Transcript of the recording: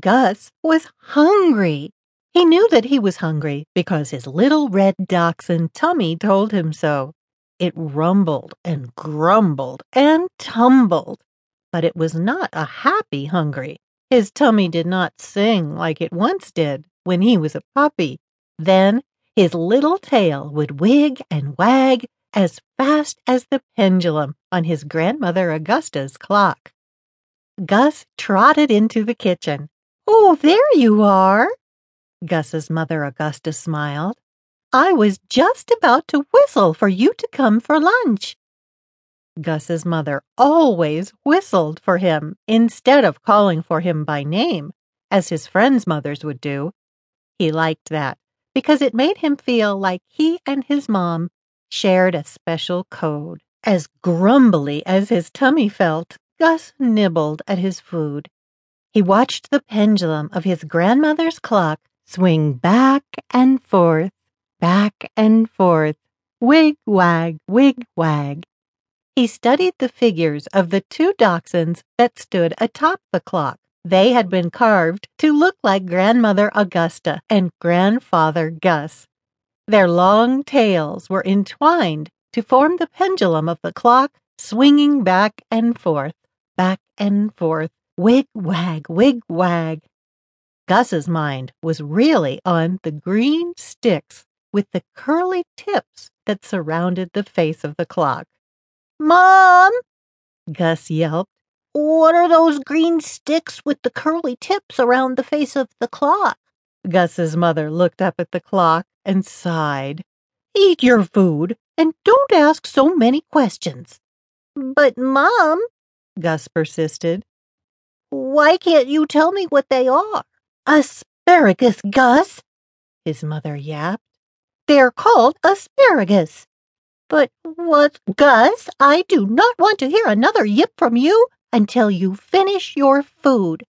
Gus was hungry. He knew that he was hungry because his little red dachshund tummy told him so. It rumbled and grumbled and tumbled, but it was not a happy hungry. His tummy did not sing like it once did when he was a puppy. Then his little tail would wig and wag as fast as the pendulum on his grandmother Augusta's clock. Gus trotted into the kitchen. Oh, there you are! Gus's mother Augusta smiled. I was just about to whistle for you to come for lunch. Gus's mother always whistled for him instead of calling for him by name, as his friends' mothers would do. He liked that because it made him feel like he and his mom shared a special code. As grumbly as his tummy felt, Gus nibbled at his food. He watched the pendulum of his grandmother's clock swing back and forth, back and forth, wig wag, wig wag. He studied the figures of the two dachshunds that stood atop the clock. They had been carved to look like Grandmother Augusta and Grandfather Gus. Their long tails were entwined to form the pendulum of the clock, swinging back and forth, back and forth, wig wag, wig wag. Gus's mind was really on the green sticks with the curly tips that surrounded the face of the clock. Mom, Gus yelped. What are those green sticks with the curly tips around the face of the clock? Gus's mother looked up at the clock and sighed. Eat your food and don't ask so many questions. But, Mom, Gus persisted, why can't you tell me what they are? Asparagus, Gus, his mother yapped. They're called asparagus. But what, Gus, I do not want to hear another yip from you until you finish your food.